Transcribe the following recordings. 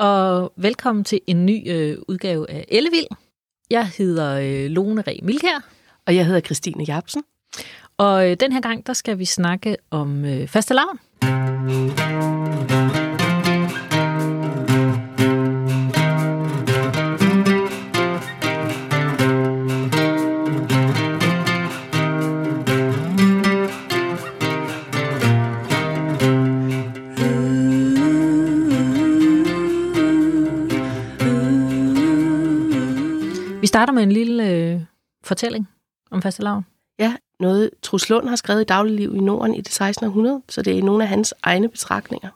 og velkommen til en ny øh, udgave af Ellevild. Jeg hedder øh, Lone Re Milkær. Og jeg hedder Christine Jacobsen. Og øh, den her gang, der skal vi snakke om øh, fastelavn. Starter med en lille øh, fortælling om fastelavn. Ja, noget Truslund har skrevet i Dagligliv i Norden i det 16. århundrede, så det er nogle af hans egne betragtninger.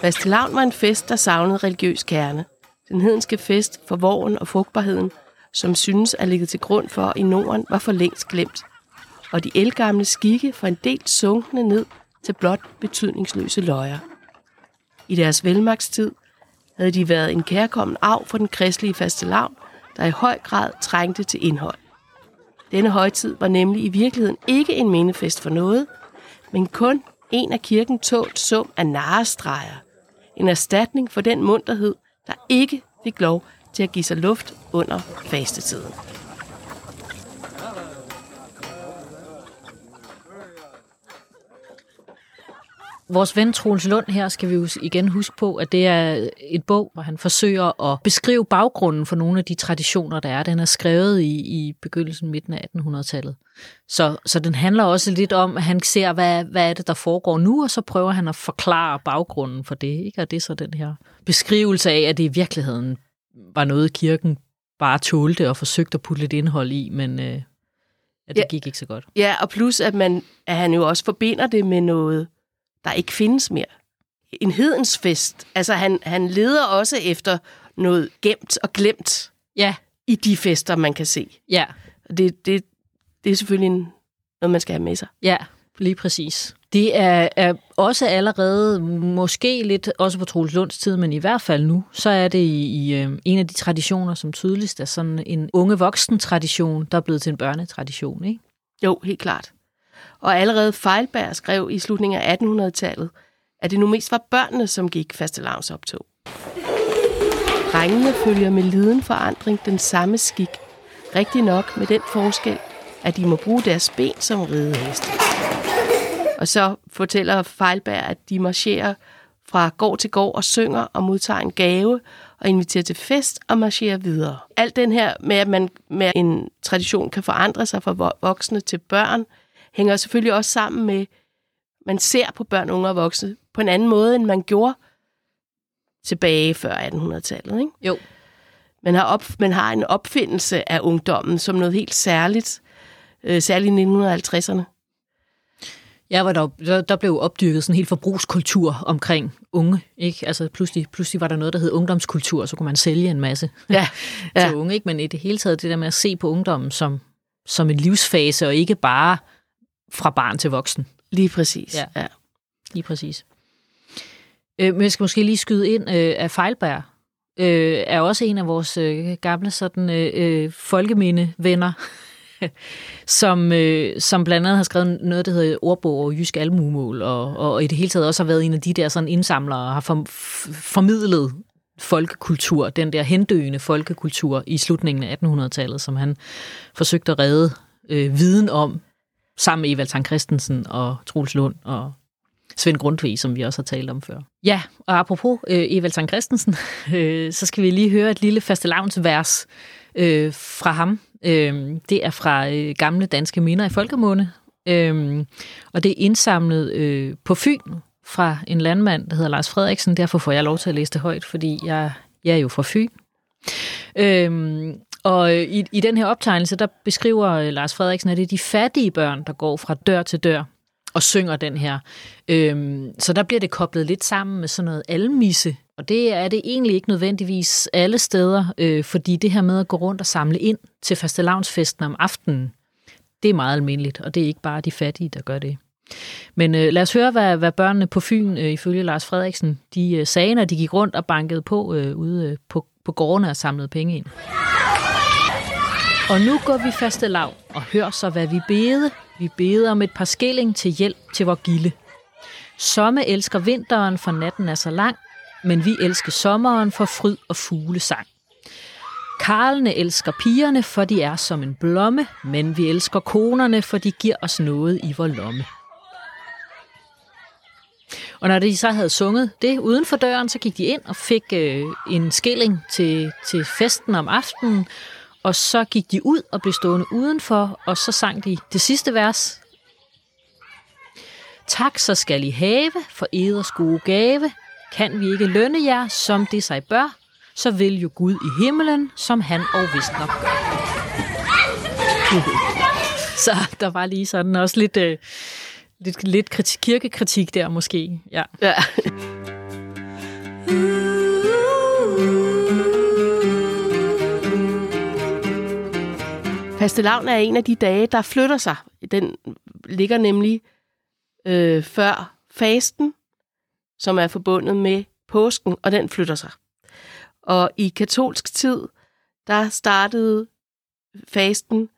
Fastelavn var en fest, der savnede religiøs kerne. Den hedenske fest for våren og frugtbarheden, som synes at ligge til grund for i Norden, var for længst glemt. Og de elgamle skikke for en del sunkne ned til blot betydningsløse løjer. I deres velmagtstid havde de været en kærkommen arv for den kristelige fastelavn, der i høj grad trængte til indhold. Denne højtid var nemlig i virkeligheden ikke en mindefest for noget, men kun en af kirken tålt sum af narestreger. En erstatning for den munterhed, der ikke fik lov til at give sig luft under fastetiden. Vores ven Troels Lund her skal vi jo igen huske på, at det er et bog, hvor han forsøger at beskrive baggrunden for nogle af de traditioner, der er. Den er skrevet i, i begyndelsen midten af 1800-tallet. Så, så den handler også lidt om, at han ser, hvad, hvad er det, der foregår nu, og så prøver han at forklare baggrunden for det. Ikke? Og det er så den her beskrivelse af, at det i virkeligheden var noget, kirken bare tålte og forsøgte at putte lidt indhold i, men øh, at det Ja. gik ikke så godt. Ja, og plus at, man, at han jo også forbinder det med noget, der ikke findes mere. En hedensfest. Altså han, han leder også efter noget gemt og glemt Ja, i de fester, man kan se. ja, det, det, det er selvfølgelig en, noget, man skal have med sig. Ja, lige præcis. Det er, er også allerede, måske lidt også på Troels Lunds tid, men i hvert fald nu, så er det i, i øh, en af de traditioner, som tydeligst er sådan en unge voksen tradition, der er blevet til en børnetradition. Ikke? Jo, helt klart. Og allerede Feilberg skrev i slutningen af 1800-tallet, at det nu mest var børnene, som gik faste optog. Drengene følger med liden forandring den samme skik. Rigtig nok med den forskel, at de må bruge deres ben som rideheste. Og så fortæller Feilberg, at de marcherer fra gård til gård og synger og modtager en gave og inviterer til fest og marcherer videre. Alt den her med, at man med en tradition kan forandre sig fra voksne til børn, hænger selvfølgelig også sammen med, man ser på børn, unge og voksne på en anden måde, end man gjorde tilbage før 1800-tallet. Ikke? Jo. Man, har op, man har en opfindelse af ungdommen som noget helt særligt, øh, særligt i 1950'erne. Ja, hvor der, der, blev opdyrket sådan en helt forbrugskultur omkring unge. Ikke? Altså pludselig, pludselig var der noget, der hed ungdomskultur, og så kunne man sælge en masse ja. Ja. til unge. Ikke? Men i det hele taget det der med at se på ungdommen som, som en livsfase, og ikke bare fra barn til voksen. lige præcis. Ja. Ja. Lige præcis. Øh, men jeg skal måske lige skyde ind, øh, at Fejlberg øh, er også en af vores øh, gamle sådan, øh, øh, folkemindevenner, som, øh, som blandt andet har skrevet noget, der hedder Ordbog og Jysk Almuemål, og, og i det hele taget også har været en af de der sådan indsamlere, og har for, formidlet folkekultur, den der hendøende folkekultur i slutningen af 1800-tallet, som han forsøgte at redde øh, viden om, sammen med Evald Tang Christensen og Troels Lund og Svend Grundtvig, som vi også har talt om før. Ja, og apropos øh, Evald Tang Christensen, øh, så skal vi lige høre et lille fastelavnsvers øh, fra ham. Øh, det er fra øh, gamle danske minder i folkemåne, øh, og det er indsamlet øh, på Fyn fra en landmand, der hedder Lars Frederiksen. Derfor får jeg lov til at læse det højt, fordi jeg, jeg er jo fra Fyn. Øhm, og øh, i, i den her optegnelse, der beskriver øh, Lars Frederiksen, at det er de fattige børn, der går fra dør til dør og synger den her. Øhm, så der bliver det koblet lidt sammen med sådan noget almisse. Og det er det egentlig ikke nødvendigvis alle steder, øh, fordi det her med at gå rundt og samle ind til fastelavnsfesten om aftenen, det er meget almindeligt, og det er ikke bare de fattige, der gør det. Men øh, lad os høre, hvad, hvad børnene på Fyn, øh, ifølge Lars Frederiksen, de øh, sagde, når de gik rundt og bankede på øh, ude øh, på, på gårdene og samlede penge ind. Og nu går vi faste lav og hør så, hvad vi bede. Vi beder om et par skilling til hjælp til vor gilde. Somme elsker vinteren, for natten er så lang, men vi elsker sommeren for fryd og fuglesang. Karlene elsker pigerne, for de er som en blomme, men vi elsker konerne, for de giver os noget i vor lomme. Og når de så havde sunget det uden for døren, så gik de ind og fik øh, en skilling til, til festen om aftenen, og så gik de ud og blev stående udenfor, og så sang de det sidste vers. Tak, så skal I have for eders gode gave. Kan vi ikke lønne jer, som det sig bør, så vil jo Gud i himlen, som han og vist nok gør. så der var lige sådan også lidt, øh, lidt, lidt kritik, kirkekritik der måske. Ja. Ja. Fastelavn er en af de dage, der flytter sig. Den ligger nemlig øh, før fasten, som er forbundet med påsken, og den flytter sig. Og i katolsk tid, der startede fasten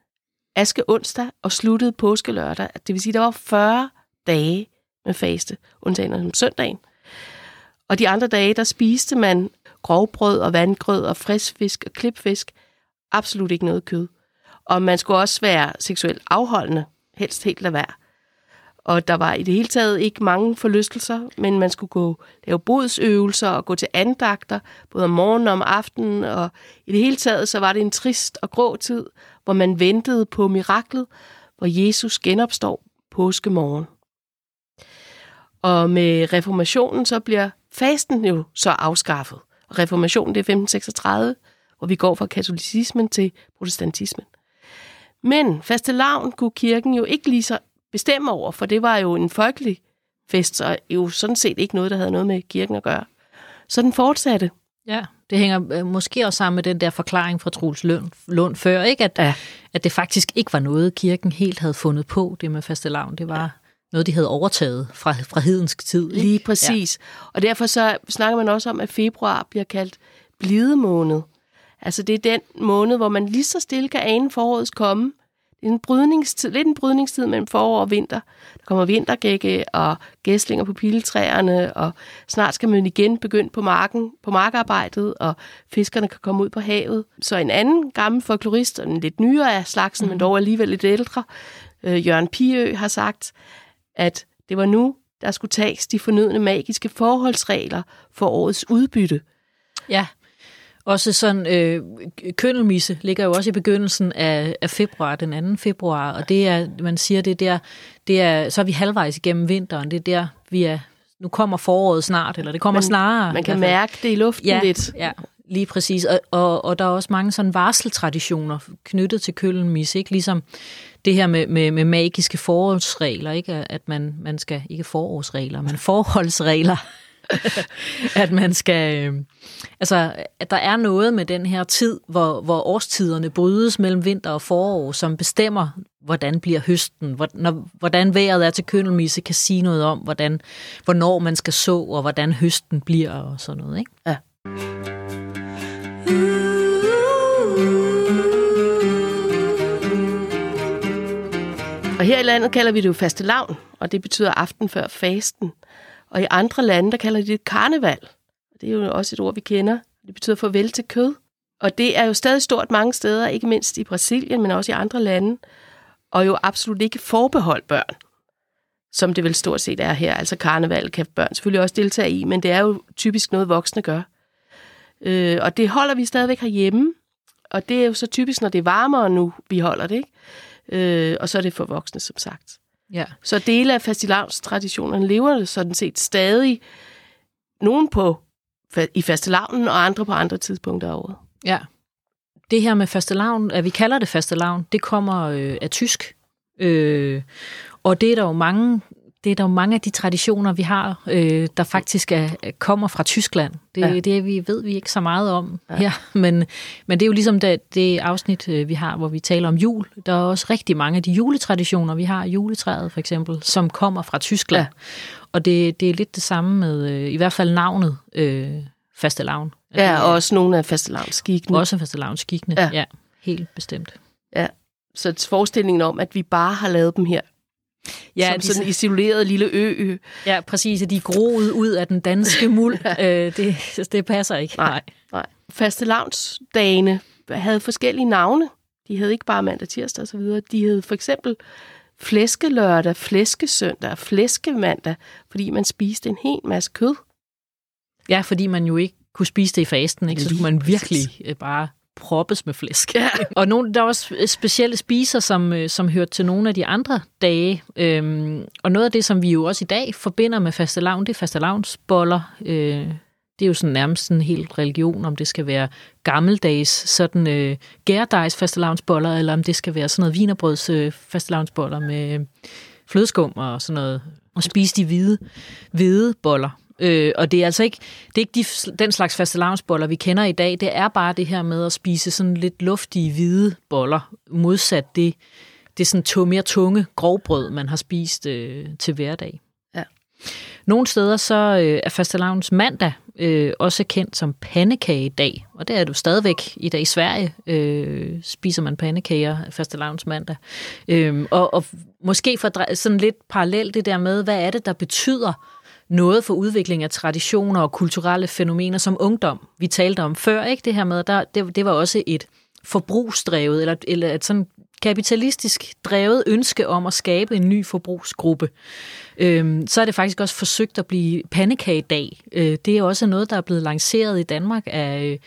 aske onsdag og sluttede påskelørdag. Det vil sige, der var 40 dage med faste, undtagen om søndagen. Og de andre dage, der spiste man grovbrød og vandgrød og frisk og klipfisk. Absolut ikke noget kød. Og man skulle også være seksuelt afholdende, helst helt lade være. Og der var i det hele taget ikke mange forlystelser, men man skulle gå lave bodsøvelser og gå til andagter, både om morgenen og om aftenen. Og i det hele taget, så var det en trist og grå tid, hvor man ventede på miraklet, hvor Jesus genopstår påskemorgen. Og med reformationen, så bliver fasten jo så afskaffet. Og reformationen, det er 1536, hvor vi går fra katolicismen til protestantismen. Men fastelavn kunne kirken jo ikke lige så bestemme over, for det var jo en folkelig fest, og jo sådan set ikke noget, der havde noget med kirken at gøre. Så den fortsatte. Ja, det hænger øh, måske også sammen med den der forklaring fra Troels Lund, Lund før, ikke? At, ja. at det faktisk ikke var noget, kirken helt havde fundet på, det med fastelavn. Det var ja. noget, de havde overtaget fra, fra hedensk tid. Ikke? Lige præcis. Ja. Og derfor så snakker man også om, at februar bliver kaldt blidemåned. Altså det er den måned, hvor man lige så stille kan ane forårets komme, det er en brydningstid, lidt en brydningstid mellem forår og vinter. Der kommer vintergække og gæslinger på piletræerne, og snart skal man igen begynde på marken, på markarbejdet, og fiskerne kan komme ud på havet. Så en anden gammel folklorist, en lidt nyere af slagsen, mm. men dog alligevel lidt ældre, øh, Jørgen Piø, har sagt, at det var nu, der skulle tages de fornødne magiske forholdsregler for årets udbytte. Ja, også sådan, øh, køndelmisse ligger jo også i begyndelsen af, af februar, den 2. februar, og det er, man siger, det er der, det er, så er vi halvvejs igennem vinteren, det er der, vi er, nu kommer foråret snart, eller det kommer man, snarere. Man kan mærke det i luften ja, lidt. Ja, lige præcis. Og, og, og der er også mange sådan varseltraditioner knyttet til køndelmisse, ikke? Ligesom det her med, med, med magiske forholdsregler, ikke? At man, man skal, ikke forårsregler, men forholdsregler. at man skal... Øh, altså, at der er noget med den her tid, hvor, hvor årstiderne brydes mellem vinter og forår, som bestemmer, hvordan bliver høsten, hvordan vejret er til køndelmisse, kan sige noget om, hvordan, hvornår man skal så, og hvordan høsten bliver, og sådan noget, ikke? Ja. Og her i landet kalder vi det jo faste lavn, og det betyder aften før fasten. Og i andre lande, der kalder de det karneval. Det er jo også et ord, vi kender. Det betyder farvel til kød. Og det er jo stadig stort mange steder, ikke mindst i Brasilien, men også i andre lande. Og jo absolut ikke forbeholdt børn, som det vel stort set er her. Altså karneval kan børn selvfølgelig også deltage i, men det er jo typisk noget, voksne gør. Øh, og det holder vi stadigvæk herhjemme. Og det er jo så typisk, når det er varmere nu, vi holder det. Ikke? Øh, og så er det for voksne, som sagt. Ja. Så dele af fastelavnstraditionerne lever sådan set stadig. Nogen på i fastelavnen, og andre på andre tidspunkter af året. Ja. Det her med fastelavn, at vi kalder det fastelavn, det kommer øh, af tysk. Øh, og det er der jo mange det er der jo mange af de traditioner, vi har, øh, der faktisk er, kommer fra Tyskland. Det, ja. det vi ved vi ikke så meget om ja. her, men, men det er jo ligesom det, det afsnit, øh, vi har, hvor vi taler om jul. Der er også rigtig mange af de juletraditioner, vi har, juletræet for eksempel, som kommer fra Tyskland. Ja. Og det, det er lidt det samme med, øh, i hvert fald navnet, øh, fastelavn. Ja, og også nogle af fastelavnskikkene. Også fastelavnskikkene, ja. ja. Helt bestemt. Ja, så forestillingen om, at vi bare har lavet dem her Ja, som de, sådan en isoleret lille ø. Ja, præcis. De er groet ud af den danske muld. øh, det, det passer ikke. Nej, nej. Fastelavnsdagene havde forskellige navne. De hed ikke bare mandag, tirsdag osv. De hed for eksempel flæskelørdag, flæskesøndag flæskemandag, fordi man spiste en hel masse kød. Ja, fordi man jo ikke kunne spise det i fasten, ikke? så skulle man virkelig øh, bare proppes med flæsk. Ja. og nogle, der er også specielle spiser, som, øh, som hørte til nogle af de andre dage. Øhm, og noget af det, som vi jo også i dag forbinder med fastelavn, det er fastelavnsboller. Øh, det er jo sådan nærmest en helt religion, om det skal være gammeldags sådan øh, gærdejs fastelavnsboller, eller om det skal være sådan noget vinerbrøds øh, fastelavnsboller med flødeskum og sådan noget. Og spise de hvide, hvide boller. Øh, og det er altså ikke, det er ikke de, den slags fastelavnsboller, vi kender i dag. Det er bare det her med at spise sådan lidt luftige hvide boller, modsat det, det sådan to, mere tunge grovbrød, man har spist øh, til hverdag. Ja. Nogle steder så øh, er fastelavns mandag øh, også kendt som pandekagedag, og det er du stadigvæk i dag i Sverige, øh, spiser man pandekager fastelavns mandag. Øh, og, og måske for sådan lidt parallelt det der med, hvad er det, der betyder noget for udvikling af traditioner og kulturelle fænomener som ungdom. Vi talte om før, ikke det her med, der, det, det var også et forbrugsdrevet, eller, eller et sådan kapitalistisk drevet ønske om at skabe en ny forbrugsgruppe. Øhm, så er det faktisk også forsøgt at blive pandekagedag. Øh, det er også noget, der er blevet lanceret i Danmark af, øh,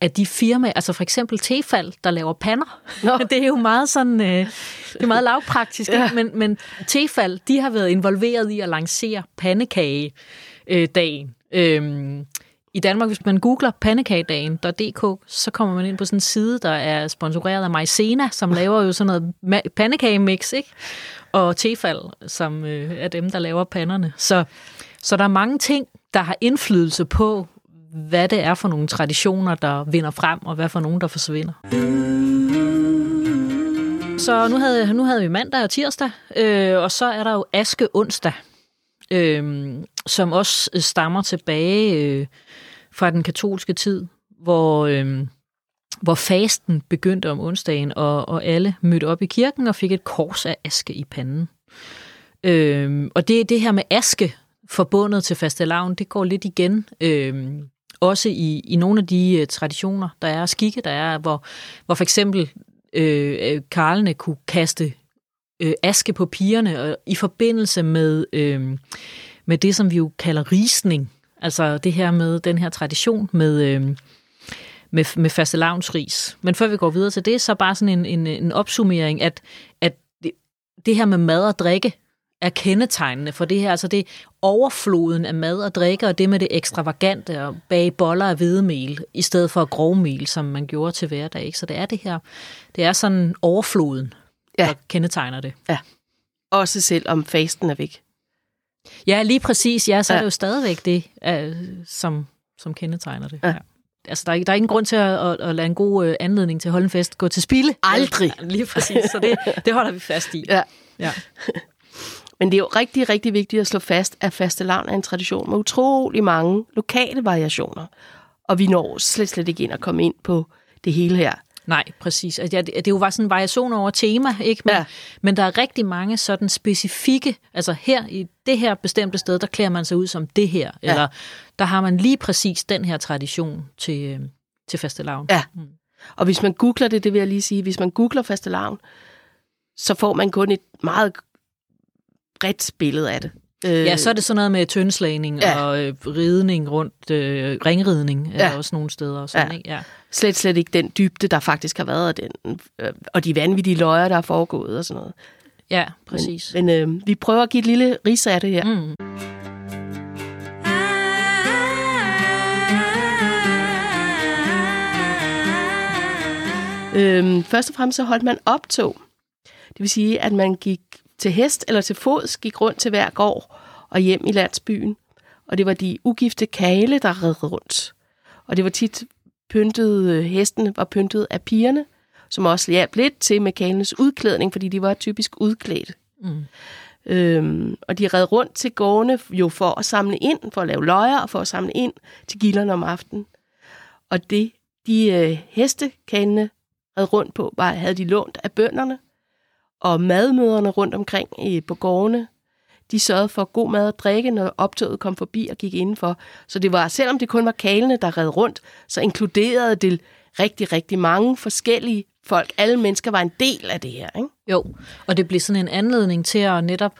af de firmaer, altså for eksempel Tefal, der laver pander. Nå. Det er jo meget sådan, øh, det er meget lavpraktisk, ja. men, men Tefal, de har været involveret i at lancere pandekagedagen. Øhm, i Danmark, hvis man googler pandekagedagen.dk, så kommer man ind på sådan en side, der er sponsoreret af Maizena, som laver jo sådan noget pandekagemix, ikke? Og Tefal, som øh, er dem, der laver panderne. Så, så der er mange ting, der har indflydelse på, hvad det er for nogle traditioner, der vinder frem, og hvad for nogle, der forsvinder. Så nu havde, nu havde vi mandag og tirsdag, øh, og så er der jo aske onsdag, øh, som også øh, stammer tilbage øh, fra den katolske tid, hvor, øh, hvor fasten begyndte om onsdagen, og, og alle mødte op i kirken og fik et kors af aske i panden. Øh, og det, det her med aske forbundet til fastelavn, det går lidt igen. Øh, også i, i nogle af de øh, traditioner, der er skikke, der er, hvor, hvor for eksempel øh, øh, karlene kunne kaste øh, aske på pigerne, og i forbindelse med, øh, med det, som vi jo kalder risning, altså det her med den her tradition med, øh, med, med fastelavnsris. Men før vi går videre til det, så bare sådan en, en, en opsummering, at, at det, det her med mad og drikke, er kendetegnende for det her. Altså det overfloden af mad og drikke, og det med det ekstravagante og bage boller af hvedemel, i stedet for grovmel, som man gjorde til hverdag. Ikke? Så det er det her, det er sådan overfloden, ja. der kendetegner det. Ja. Også selvom fasten er væk. Ja, lige præcis. Ja, så ja. er det jo stadigvæk det, uh, som, som kendetegner det. Ja. Ja. Altså, der er, der er ingen grund til at, at, at lade en god uh, anledning til at holde en fest gå til spilde. Aldrig. Ja, lige præcis. Så det, det holder vi fast i. Ja. ja. Men det er jo rigtig, rigtig vigtigt at slå fast, at fastelavn er en tradition med utrolig mange lokale variationer. Og vi når slet, slet ikke ind at komme ind på det hele her. Nej, præcis. Altså, ja, det, det er jo bare sådan en variation over tema, ikke? Men, ja. men der er rigtig mange sådan specifikke, altså her i det her bestemte sted, der klæder man sig ud som det her, ja. eller der har man lige præcis den her tradition til, øh, til fastelavn. Ja, mm. og hvis man googler det, det vil jeg lige sige, hvis man googler fastelavn, så får man kun et meget bredt billede af det. Øh, ja, så er det sådan noget med tønslagning ja. og øh, ridning rundt, øh, ringridning er ja. også nogle steder. Og sådan, ja. Ikke? Ja. Slet, slet ikke den dybde, der faktisk har været, og, den, øh, og de vanvittige løjer, der er foregået og sådan noget. Ja, præcis. Men, men øh, vi prøver at give et lille ris af det her. Mm. Øhm, først og fremmest så holdt man optog. Det vil sige, at man gik til hest eller til fods gik rundt til hver gård og hjem i landsbyen. Og det var de ugifte kale, der red rundt. Og det var tit pyntet, øh, hestene var pyntet af pigerne, som også hjalp lidt til med kalenes udklædning, fordi de var typisk udklædt. Mm. Øhm, og de red rundt til gårdene jo for at samle ind, for at lave løjer og for at samle ind til gilderne om aftenen. Og det, de øh, hestekalene red rundt på, var, havde de lånt af bønderne, og madmøderne rundt omkring i, på gårdene, de sørgede for god mad og drikke, når optoget kom forbi og gik indenfor. Så det var, selvom det kun var kalene, der red rundt, så inkluderede det rigtig, rigtig mange forskellige folk. Alle mennesker var en del af det her. Ikke? Jo, og det blev sådan en anledning til at netop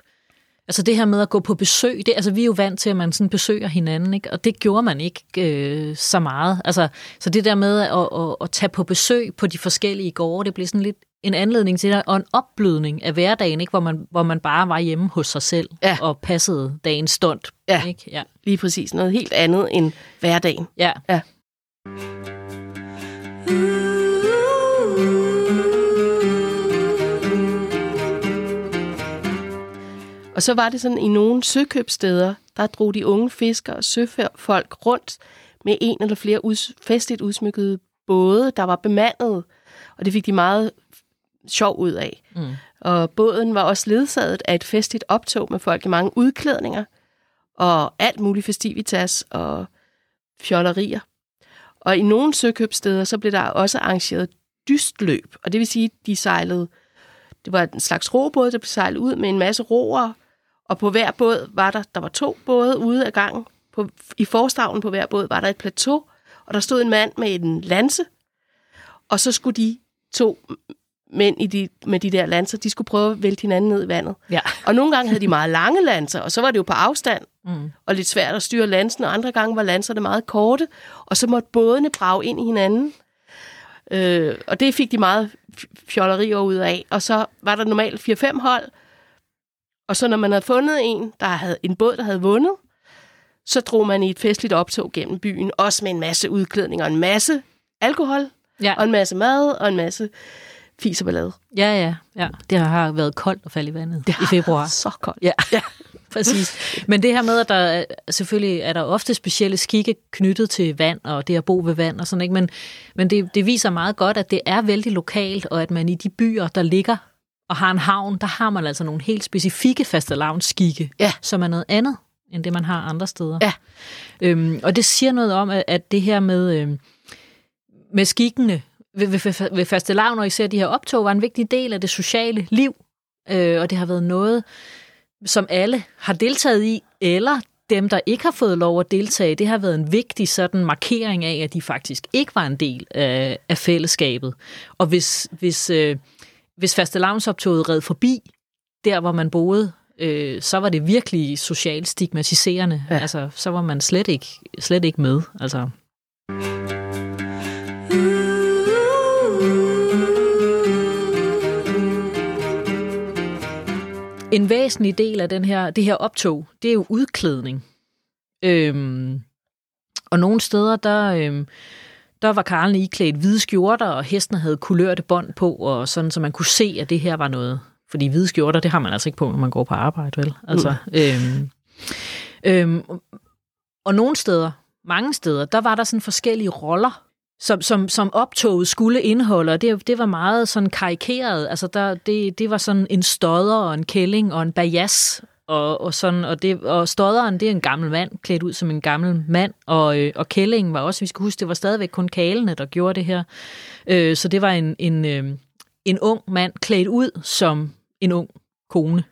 Altså det her med at gå på besøg, det, altså vi er jo vant til, at man sådan besøger hinanden, ikke? og det gjorde man ikke øh, så meget. Altså, så det der med at, at, at tage på besøg på de forskellige gårde, det blev sådan lidt en anledning til det, og en opblødning af hverdagen, ikke? Hvor, man, hvor man bare var hjemme hos sig selv Ja. og passede dagens stund. Ja. Ikke? Ja. Lige præcis noget helt andet end hverdagen. ja. Ja. Og så var det sådan, i nogle søkøbsteder, der drog de unge fiskere og søfolk rundt med en eller flere uds- festligt udsmykkede både, der var bemandet, og det fik de meget sjov ud af. Mm. Og båden var også ledsaget af et festligt optog med folk i mange udklædninger, og alt muligt festivitas og fjollerier. Og i nogle søkøbsteder, så blev der også arrangeret dystløb, og det vil sige, at de sejlede, det var en slags robåd, der blev sejlet ud med en masse roer, og på hver båd var der, der var to både ude af gangen. På, I forstavnen på hver båd var der et plateau, og der stod en mand med en lanse, og så skulle de to mænd i de, med de der lanser, de skulle prøve at vælte hinanden ned i vandet. Ja. Og nogle gange havde de meget lange lanser, og så var det jo på afstand, Mm. og lidt svært at styre lansen, og andre gange var lanserne meget korte, og så måtte bådene brage ind i hinanden. Øh, og det fik de meget fjollerier ud af. Og så var der normalt 4-5 hold, og så når man havde fundet en, der havde en båd, der havde vundet, så drog man i et festligt optog gennem byen, også med en masse udklædning og en masse alkohol, Ja. og en masse mad og en masse fis og ballade. ja, ja, ja. Det har været koldt at falde i vandet i februar. Så koldt. Ja, ja. præcis. Men det her med, at der er- selvfølgelig er der ofte specielle skikke knyttet til vand, og det at bo ved vand og sådan, ikke? Men, men det, det viser meget godt, at det er vældig lokalt, og at man i de byer, der ligger og har en havn, der har man altså nogle helt specifikke fastelavnsskikke, Ja. som er noget andet, end det man har andre steder. Ja. Øhm, og det siger noget om, at, at det her med, øhm, med skikkene ved, ved, ved fastelavn, og især de her optog, var en vigtig del af det sociale liv, øh, og det har været noget, som alle har deltaget i, eller dem, der ikke har fået lov at deltage, det har været en vigtig sådan markering af, at de faktisk ikke var en del af, af fællesskabet. Og hvis, hvis, øh, hvis fastelavnsoptoget red forbi, der hvor man boede, øh, så var det virkelig socialt stigmatiserende. Ja. Altså, så var man slet ikke, slet ikke med. Altså. En væsentlig del af den her, det her optog, det er jo udklædning. Øhm, og nogle steder, der, øhm, der var Karlen iklædt hvide skjorter, og hestene havde kulørte bånd på, og sådan, så man kunne se, at det her var noget. Fordi hvide skjorter, det har man altså ikke på, når man går på arbejde, vel? Altså, øhm, øhm, og nogle steder, mange steder, der var der sådan forskellige roller, som, som, som optoget skulle indeholde, og det, det var meget sådan karikeret. Altså der, det, det var sådan en stodder og en kælling og en bajas, og, og, sådan, og, det, og stodderen, det er en gammel mand, klædt ud som en gammel mand, og, øh, og kællingen var også, vi skal huske, det var stadigvæk kun kalene, der gjorde det her. Øh, så det var en, en, øh, en ung mand klædt ud som en ung kone.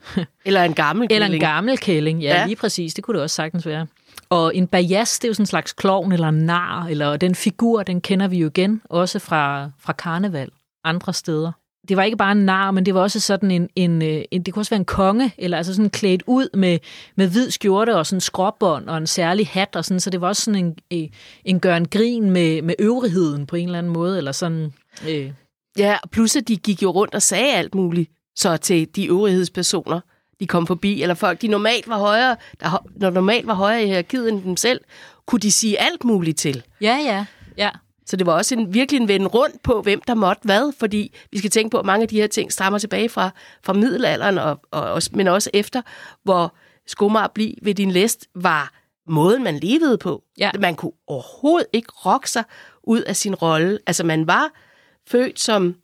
Eller en gammel Eller en kælling. gammel kælling, Ja. ja, lige præcis. Det kunne det også sagtens være. Og en bajas, det er jo sådan en slags klovn eller nar, eller den figur, den kender vi jo igen, også fra, fra karneval andre steder. Det var ikke bare en nar, men det var også sådan en, en, øh, en det kunne også være en konge, eller altså sådan klædt ud med, med hvid skjorte og sådan skråbånd og en særlig hat, og sådan, så det var også sådan en, øh, en gøren grin med, med øvrigheden på en eller anden måde, eller sådan... Øh, Ja, plus at de gik jo rundt og sagde alt muligt så til de øvrighedspersoner, de kom forbi, eller folk, de normalt var højere, der, når normalt var højere i hierarkiet end dem selv, kunne de sige alt muligt til. ja, ja, ja. Så det var også en, virkelig en vende rundt på, hvem der måtte hvad, fordi vi skal tænke på, at mange af de her ting stammer tilbage fra, fra middelalderen, og, og, også- men også efter, hvor skomar bliv ved din læst var måden, man levede på. Ja. Man kunne overhovedet ikke rokke sig ud af sin rolle. Altså man var født som,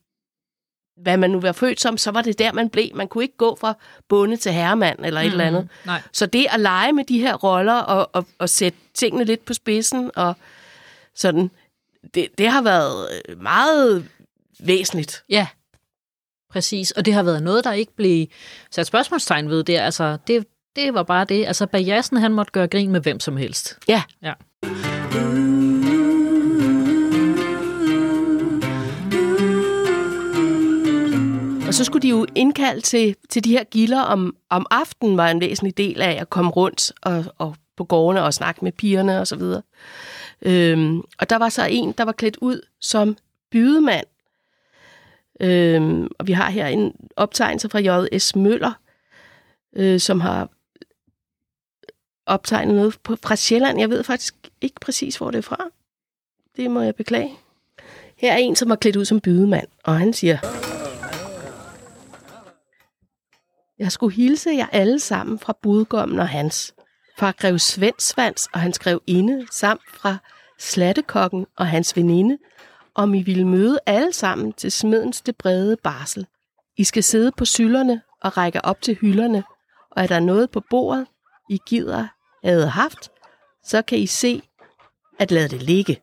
hvad man nu var født som, så var det der, man blev. Man kunne ikke gå fra bonde til herremand eller et eller andet. Nej. Så det at lege med de her roller og, og, og sætte tingene lidt på spidsen og sådan, det, det har været meget væsentligt. Ja, præcis. Og det har været noget, der ikke blev sat spørgsmålstegn ved det. Altså, det, det var bare det. Altså, Bajassen, han måtte gøre grin med hvem som helst. Ja. Ja. Og så skulle de jo indkalde til, til de her gilder om, om aftenen, var en væsentlig del af at komme rundt og, og på gårdene og snakke med pigerne og så videre. Øhm, og der var så en, der var klædt ud som bydemand. Øhm, og vi har her en optegnelse fra J.S. Møller, øh, som har optegnet noget på, fra Sjælland. Jeg ved faktisk ikke præcis, hvor det er fra. Det må jeg beklage. Her er en, som var klædt ud som bydemand, og han siger... Jeg skulle hilse jer alle sammen fra budgommen og hans. Fra grev Svendsvans og hans grev inde, samt fra Slattekokken og hans veninde, om I ville møde alle sammen til smedens det brede barsel. I skal sidde på sylderne og række op til hylderne, og er der noget på bordet, I gider havde haft, så kan I se at lade det ligge.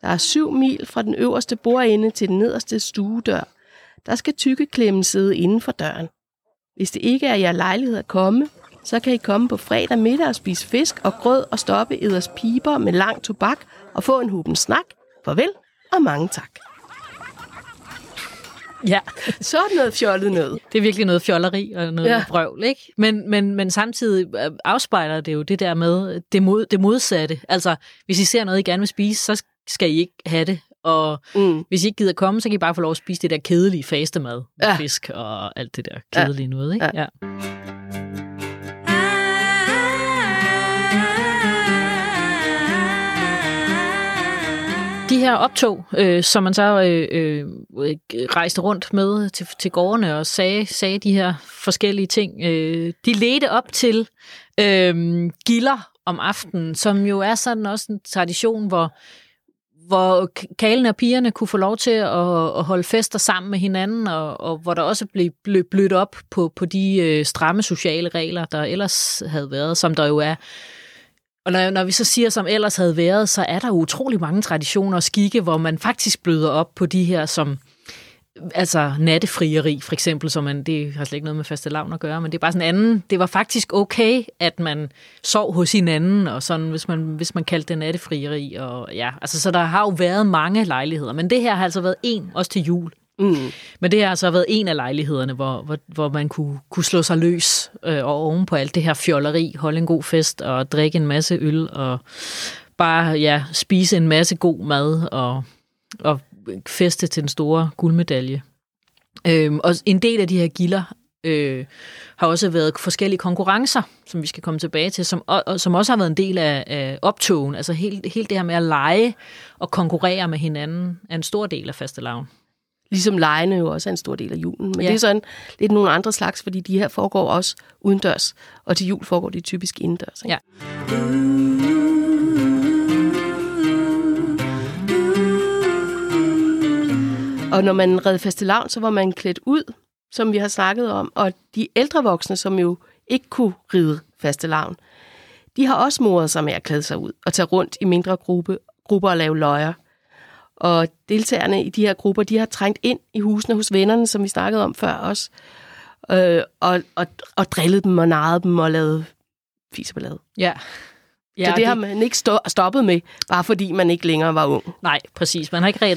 Der er syv mil fra den øverste bordende til den nederste stuedør. Der skal tykkeklemmen sidde inden for døren. Hvis det ikke er jer lejlighed at komme, så kan I komme på fredag middag og spise fisk og grød og stoppe eders piber med lang tobak og få en huben snak. Farvel og mange tak. Ja, Så er det noget fjollet noget. det er virkelig noget fjolleri og noget Ja. vrøvl, ikke? Men, men, men samtidig øh, afspejler det jo det der med det, mod, det modsatte. Altså, hvis I ser noget, I gerne vil spise, så skal I ikke have det. Og Mm. hvis I ikke gider komme, så kan I bare få lov at spise det der kedelige fastemad med Ja. fisk og alt det der kedelige ja. noget, ikke? Ja. Ja. De her optog, øh, som man så øh, øh, rejste rundt med til, til gårdene og sagde, sagde de her forskellige ting, øh, de ledte op til øh, gilder om aftenen, som jo er sådan også en tradition, hvor hvor k- kalene og pigerne kunne få lov til at, at holde fester sammen med hinanden, og, og hvor der også blev, blev blødt op på, på de øh, stramme sociale regler, der ellers havde været, som der jo er. Og når, når vi så siger, som ellers havde været, så er der utrolig mange traditioner og skikke, hvor man faktisk bløder op på de her, som altså nattefrieri for eksempel, som man, det har slet ikke noget med faste lavn at gøre, men det er bare sådan en anden, det var faktisk okay, at man sov hos hinanden, og sådan, hvis man, hvis man kaldte det nattefrieri, og ja, altså så der har jo været mange lejligheder, men det her har altså været en, også til jul, Mm. men det har altså været en af lejlighederne, hvor, hvor, hvor man kunne, kunne slå sig løs øh, og oven på alt det her fjolleri, holde en god fest og drikke en masse øl og bare ja, spise en masse god mad og, og feste til den store guldmedalje. Øhm, og en del af de her gilder øh, har også været forskellige konkurrencer, som vi skal komme tilbage til, som, og, som også har været en del af, af optogen. Altså helt, helt det her med at lege og konkurrere med hinanden er en stor del af fastelavn. Ligesom lejene jo også er en stor del af julen. Men ja. det er sådan lidt nogle andre slags, fordi de her foregår også udendørs. Og til jul foregår de typisk indendørs. Ikke? Ja. Og når man red fastelavn, så var man klædt ud, som vi har snakket om. Og de ældre voksne, som jo ikke kunne ride faste lavn, de har også moret sig med at klæde sig ud og tage rundt i mindre gruppe, grupper og lave løjer. Og deltagerne i de her grupper, de har trængt ind i husene hos vennerne, som vi snakkede om før også, øh, og, og, og drillet dem og narret dem og lavet fiseballade. Ja. Ja, så det, det har man ikke stå, stoppet med, bare fordi man ikke længere var ung. Nej, præcis. Man har ikke red,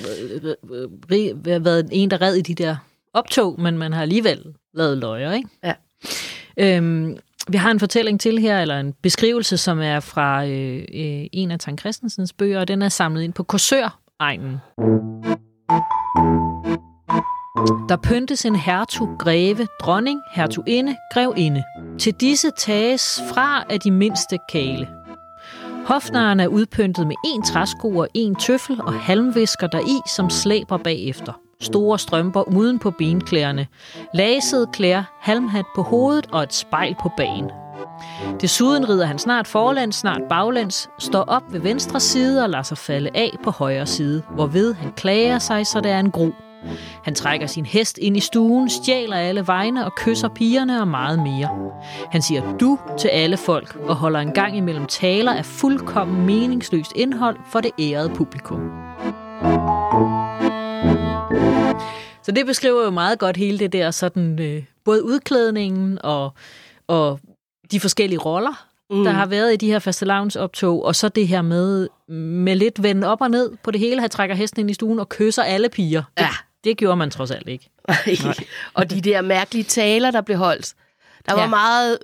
øh, været en, der red i de der optog, men man har alligevel lavet løjer, ikke? Ja. Øhm, vi har en fortælling til her, eller en beskrivelse, som er fra øh, øh, en af Tang Christensens bøger, og den er samlet ind på Korsør-egnen. Der pyntes en hertug, greve, dronning, hertuginde, grevinde. Til disse tages fra af de mindste kale. Hofnaren er udpyntet med en træsko og en tøffel og halmvisker deri, som slæber bagefter. Store strømper uden på benklæderne, lasede klæder, halmhat på hovedet og et spejl på bagen. Desuden rider han snart forlands, snart baglands, står op ved venstre side og lader sig falde af på højre side, hvorved han klager sig, så det er en gro. Han trækker sin hest ind i stuen, stjæler alle vegne og kysser pigerne og meget mere. Han siger du til alle folk og holder en gang imellem taler af fuldkommen meningsløst indhold for det ærede publikum. Så det beskriver jo meget godt hele det der sådan, øh, både udklædningen og, og de forskellige roller, mm. der har været i de her fastelavnsoptog, og så det her med, med lidt vende op og ned på det hele, han trækker hesten ind i stuen og kysser alle piger. Ja. det gjorde man trods alt ikke. og de der mærkelige taler, der blev holdt. Der var Ja. meget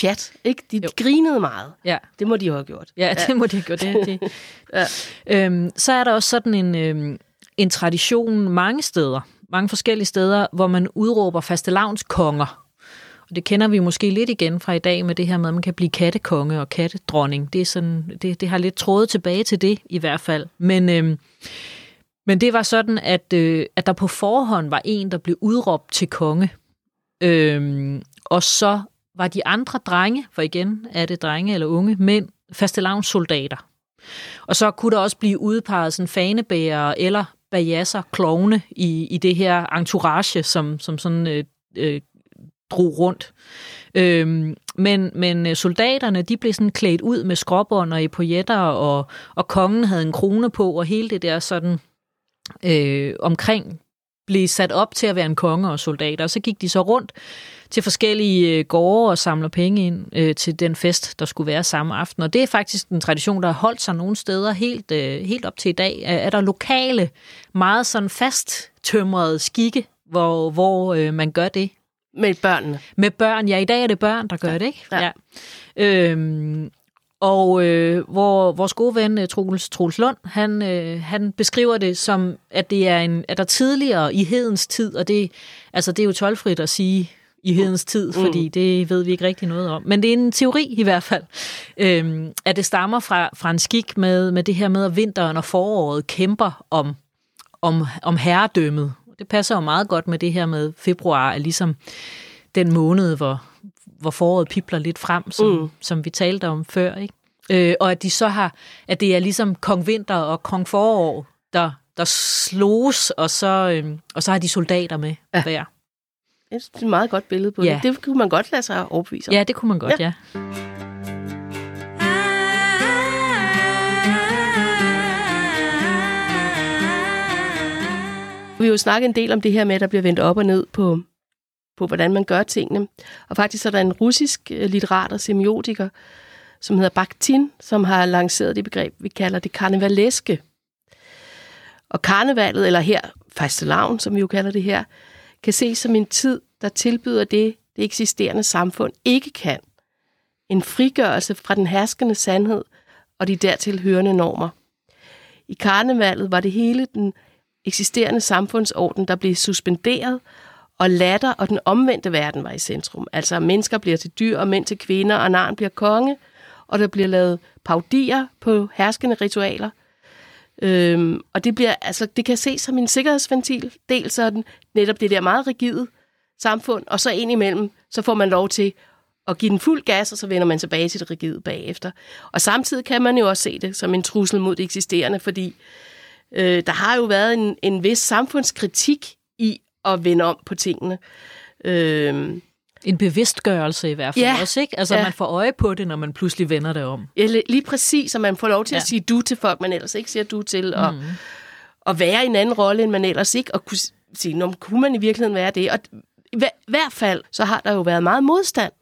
pjat, ikke? De, de Jo. grinede meget. Ja. Det må de jo have gjort. Ja, det må de have gjort. Det, det. Ja. øhm, så er der også sådan en, øhm, en tradition mange steder, mange forskellige steder, hvor man udråber fastelavnskonger. Og det kender vi måske lidt igen fra i dag med det her med, at man kan blive kattekonge og kattedronning. Det, er sådan, det, det har lidt trådet tilbage til det i hvert fald. Men, øhm, men det var sådan, at, øh, at der på forhånd var en, der blev udråbt til konge. Øhm, og så var de andre drenge, for igen er det drenge eller unge mænd, fastelavnssoldater. Og så kunne der også blive udpeget sådan fanebærer eller bajasser, klovne i, i det her entourage, som, som sådan øh, øh, drog rundt. Øhm, men, men øh, soldaterne, de blev sådan klædt ud med skråbånd og epauletter, og, og kongen havde en krone på, og hele det der sådan øh, omkring blev sat op til at være en konge og soldater. Og så gik de så rundt til forskellige øh, gårde og samler penge ind øh, til den fest, der skulle være samme aften. Og det er faktisk en tradition, der har holdt sig nogle steder helt, øh, helt op til i dag. Er, er der lokale, meget sådan fast tømrede skikke, hvor, hvor øh, man gør det Med børnene. med børn. Ja, i dag er det børn, der gør det, ikke? Ja. Øhm, og øh, hvor vores gode ven øh, Troels, Troels Lund, han, øh, han beskriver det som, at det er en, at der tidligere i hedens tid, og det, altså det er jo tolvfrit at sige i hedens tid, fordi det ved vi ikke rigtig noget om. Men det er en teori i hvert fald, øhm, at det stammer fra, fra en skik med, med det her med, at vinteren og foråret kæmper om, om, om herredømmet. Det passer jo meget godt med det her med februar, er ligesom den måned, hvor, hvor foråret pipler lidt frem, som, mm. som vi talte om før. Ikke? Øh, og at de så har, at det er ligesom kong vinter og kong forår, der, der slås, og så, øh, og så har de soldater med Ja. hver. Jeg synes, Det er et meget godt billede på Ja. det. Det kunne man godt lade sig overbevise om. Ja, det kunne man godt, ja. ja. Vi har jo snakket en del om det her med, at der bliver vendt op og ned på, på hvordan man gør tingene. Og faktisk er der en russisk øh, litterat og semiotiker, som hedder Bakhtin, som har lanceret det begreb, vi kalder det karnevaleske. Og karnevalet, eller her fastelavn, som vi jo kalder det her, kan ses som en tid, der tilbyder det, det eksisterende samfund ikke kan. En frigørelse fra den herskende sandhed og de dertil hørende normer. I karnevalet var det hele den eksisterende samfundsorden, der blev suspenderet, og latter og den omvendte verden var i centrum. Altså mennesker bliver til dyr, og mænd til kvinder, og narn bliver konge, og der bliver lavet paudier på herskende ritualer. Øhm, og det, bliver, altså, det kan ses som en sikkerhedsventil, dels sådan netop det der meget rigide samfund, og så ind imellem, så får man lov til at give den fuld gas, og så vender man tilbage til det rigide bagefter. Og samtidig kan man jo også se det som en trussel mod det eksisterende, fordi øh, der har jo været en, en vis samfundskritik i at vende om på tingene. Øh, En bevidstgørelse i hvert fald Ja. også, ikke? Altså, Ja. man får øje på det, når man pludselig vender det om. Eller lige præcis, at man får lov til ja. Ja. at sige du til folk, man ellers ikke siger du til, og, mm. og være i en anden rolle, end man ellers ikke, og kunne sige, Nå, kunne man i virkeligheden være det? Og i hver- hvert fald, så har der jo været meget modstand.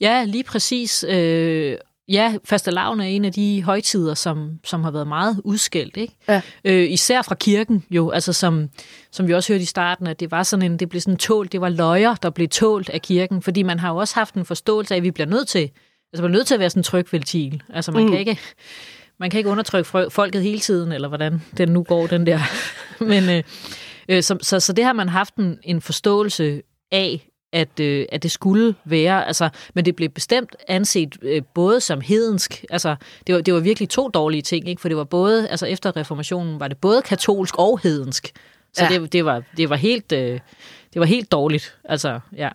Ja, lige præcis. Øh, ja, fastelavn er en af de højtider, som, som har været meget udskældt, ikke? Ja. Øh, især fra kirken jo, altså som, som vi også hørte i starten, at det var sådan en, det blev sådan tålt, det var løjer, der blev tålt af kirken, fordi man har jo også haft en forståelse af, at vi bliver nødt til, altså man er nødt til at være sådan en tryg ventil. Altså man mm. kan ikke, man kan ikke undertrykke folket hele tiden, eller hvordan den nu går, den der. Men, øh, øh, så, så, så det har man haft en, en forståelse af, at, øh, at det skulle være, altså, men det blev bestemt anset øh, både som hedensk, altså det var, det var virkelig to dårlige ting, ikke? for det var både, altså efter reformationen var det både katolsk og hedensk, så Ja. det, det, var, det var helt, øh, det var helt dårligt, altså ja.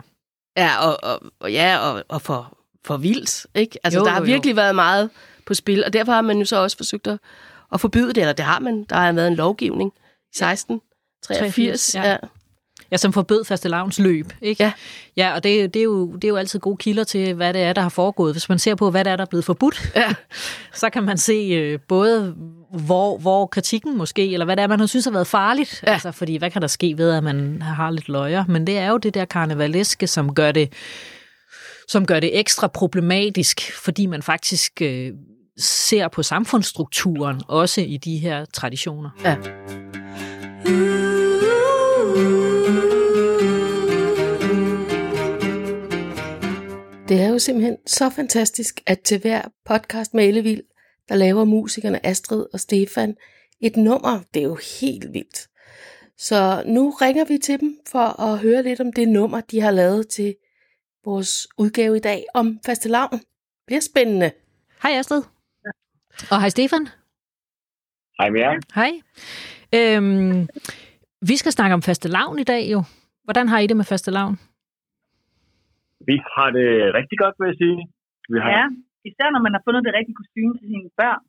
Ja, og, og, og ja, og, og for, for vildt, ikke? Altså, Jo, der har jo, jo. virkelig været meget på spil, og derfor har man jo så også forsøgt at, at forbyde det, eller det har man. Der har været en lovgivning i 1683. ja. Ja. Ja, som forbød fastelavns løb, ikke? Ja. Ja, og det, det, er jo, det er jo altid gode kilder til, hvad det er, der har foregået. Hvis man ser på, hvad det er, der er blevet forbudt, Ja. så kan man se øh, både, hvor, hvor kritikken måske, eller hvad det er, man har synes har været farligt. Ja. Altså, fordi hvad kan der ske ved, at man har lidt løjer? Men det er jo det der karnevaleske, som gør det, som gør det ekstra problematisk, fordi man faktisk øh, ser på samfundsstrukturen, også i de her traditioner. Ja. Det er jo simpelthen så fantastisk, at til hver podcast med Ellevild, der laver musikerne Astrid og Stefan et nummer. Det er jo helt vildt. Så nu ringer vi til dem for at høre lidt om det nummer, de har lavet til vores udgave i dag om fastelavn. Det bliver spændende. Hej Astrid. Og hej Stefan. Hej med jer. Hej. Øhm, vi skal snakke om fastelavn i dag jo. Hvordan har I det med fastelavn? Vi har det rigtig godt, vil jeg sige. Vi har, Ja, især når man har fundet det rigtige kostume til sine børn,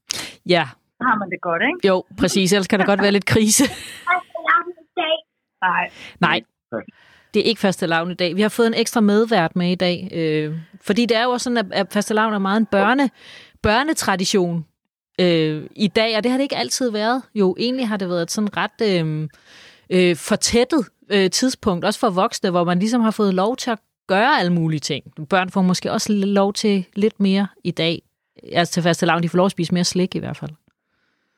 Ja, så har man det godt, ikke? jo, præcis. Ellers kan der godt være lidt krise. Nej, Nej, det er ikke fastelavn i dag. Vi har fået en ekstra medvært med i dag. Øh, fordi det er jo også sådan, at, at fastelavn er meget en børne, børnetradition øh, i dag, og det har det ikke altid været. Jo, egentlig har det været et sådan ret øh, øh, fortættet øh, tidspunkt, også for voksne, hvor man ligesom har fået lov til at gøre alle mulige ting. Børn får måske også lov til lidt mere i dag. Altså til fastelavn, de får lov at spise mere slik i hvert fald.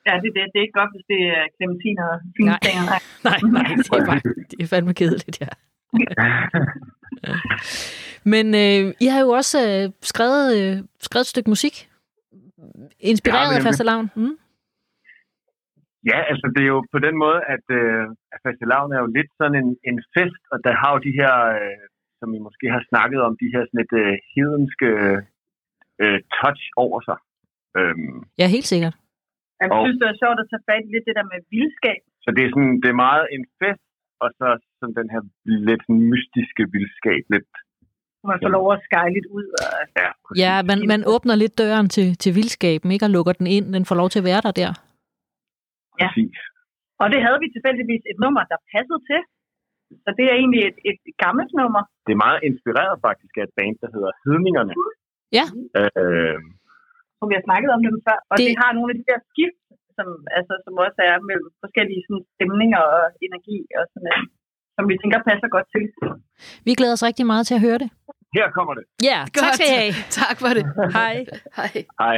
ja, det, det, det er ikke godt, hvis det er clementiner og fine Nej. ting. Nej. Nej, nej, det er, bare, det er fandme kedeligt, ja. Men øh, I har jo også øh, skrevet, øh, skrevet et stykke musik, inspireret af nemlig. fastelavn. Mm? ja, altså det er jo på den måde, at, øh, at fastelavn er jo lidt sådan en, en fest, og der har jo de her, øh, som I måske har snakket om, de her sådan et øh, hedenske øh, touch over sig. Øhm, Ja, helt sikkert. Jeg Og- synes, det er sjovt at tage fat i lidt det der med vildskab. så det er, sådan, det er meget en fest, og så sådan den her lidt mystiske vildskab. Lidt, Hvor man får lov at skyle lidt ud. Og, ja, præcis. Ja, man, man åbner lidt døren til, til vildskaben, ikke? Og lukker den ind. Den får lov til at være der der. Ja. præcis. og det havde vi tilfældigvis et nummer, der passede til. Så det er egentlig et, et gammelt nummer. Det er meget inspireret faktisk af et band, der hedder Hedningerne. Ja. Øh, som vi har snakket om dem før. Og Det- det, har nogle af de der skift, som, altså, som også er mellem forskellige sådan, stemninger og energi, og sådan, øh, som vi tænker passer godt til. Vi glæder os rigtig meget til at høre det. her kommer det. Ja, tak skal I have. Tak for det. Hej. Hej. Hej.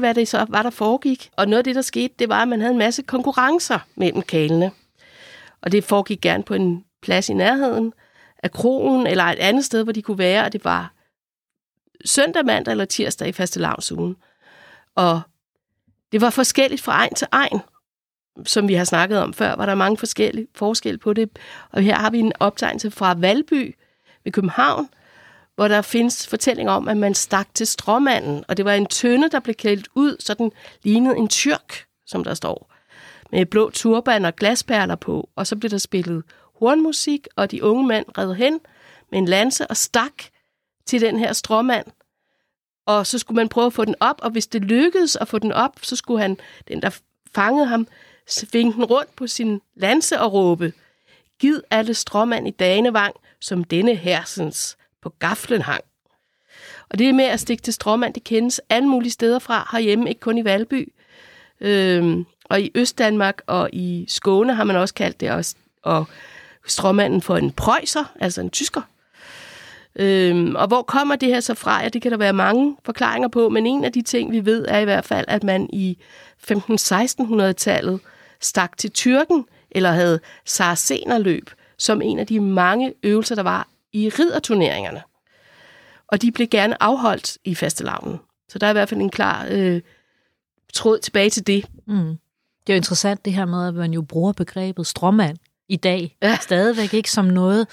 Lidt hvad det så var, der foregik. Og noget af det, der skete, det var, at man havde en masse konkurrencer mellem kalene. Og det foregik gerne på en plads i nærheden af krogen, eller et andet sted, hvor de kunne være, og det var søndag, mandag eller tirsdag i fastelavsugen. Og det var forskelligt fra egen til egen. Som vi har snakket om før, var der mange forskellige forskel på det. Og her har vi en optegnelse fra Valby ved København, hvor der findes fortælling om, at man stak til stråmanden, og det var en tønde, der blev klædt ud, så den lignede en tyrk, som der står, med blå turban og glasperler på, og så blev der spillet hornmusik, og de unge mænd red hen med en lanse og stak til den her stråmand. Og så skulle man prøve at få den op, og hvis det lykkedes at få den op, så skulle han, den der fangede ham, svinge den rundt på sin lanse og råbe, Gid alle stråmand i Danevang, som denne hersens på gaflen hang. Og det med at stikke til stråmand, det kendes alle mulige steder fra herhjemme, ikke kun i Valby. Øhm, og i Østdanmark og i Skåne har man også kaldt det også, og stråmanden for en prøjser, altså en tysker. Øhm, og hvor kommer det her så fra? Ja, det kan der være mange forklaringer på, men en af de ting, vi ved, er i hvert fald, at man i 15-1600-tallet stak til Tyrken, eller havde sarsenerløb, som en af de mange øvelser, der var i ridderturneringerne. Og de blev gerne afholdt i fastelavnen. Så der er i hvert fald en klar øh, tråd tilbage til det. Mm. Det er jo interessant det her med, at man jo bruger begrebet stråmand i dag. Ja. Stadigvæk ikke som noget,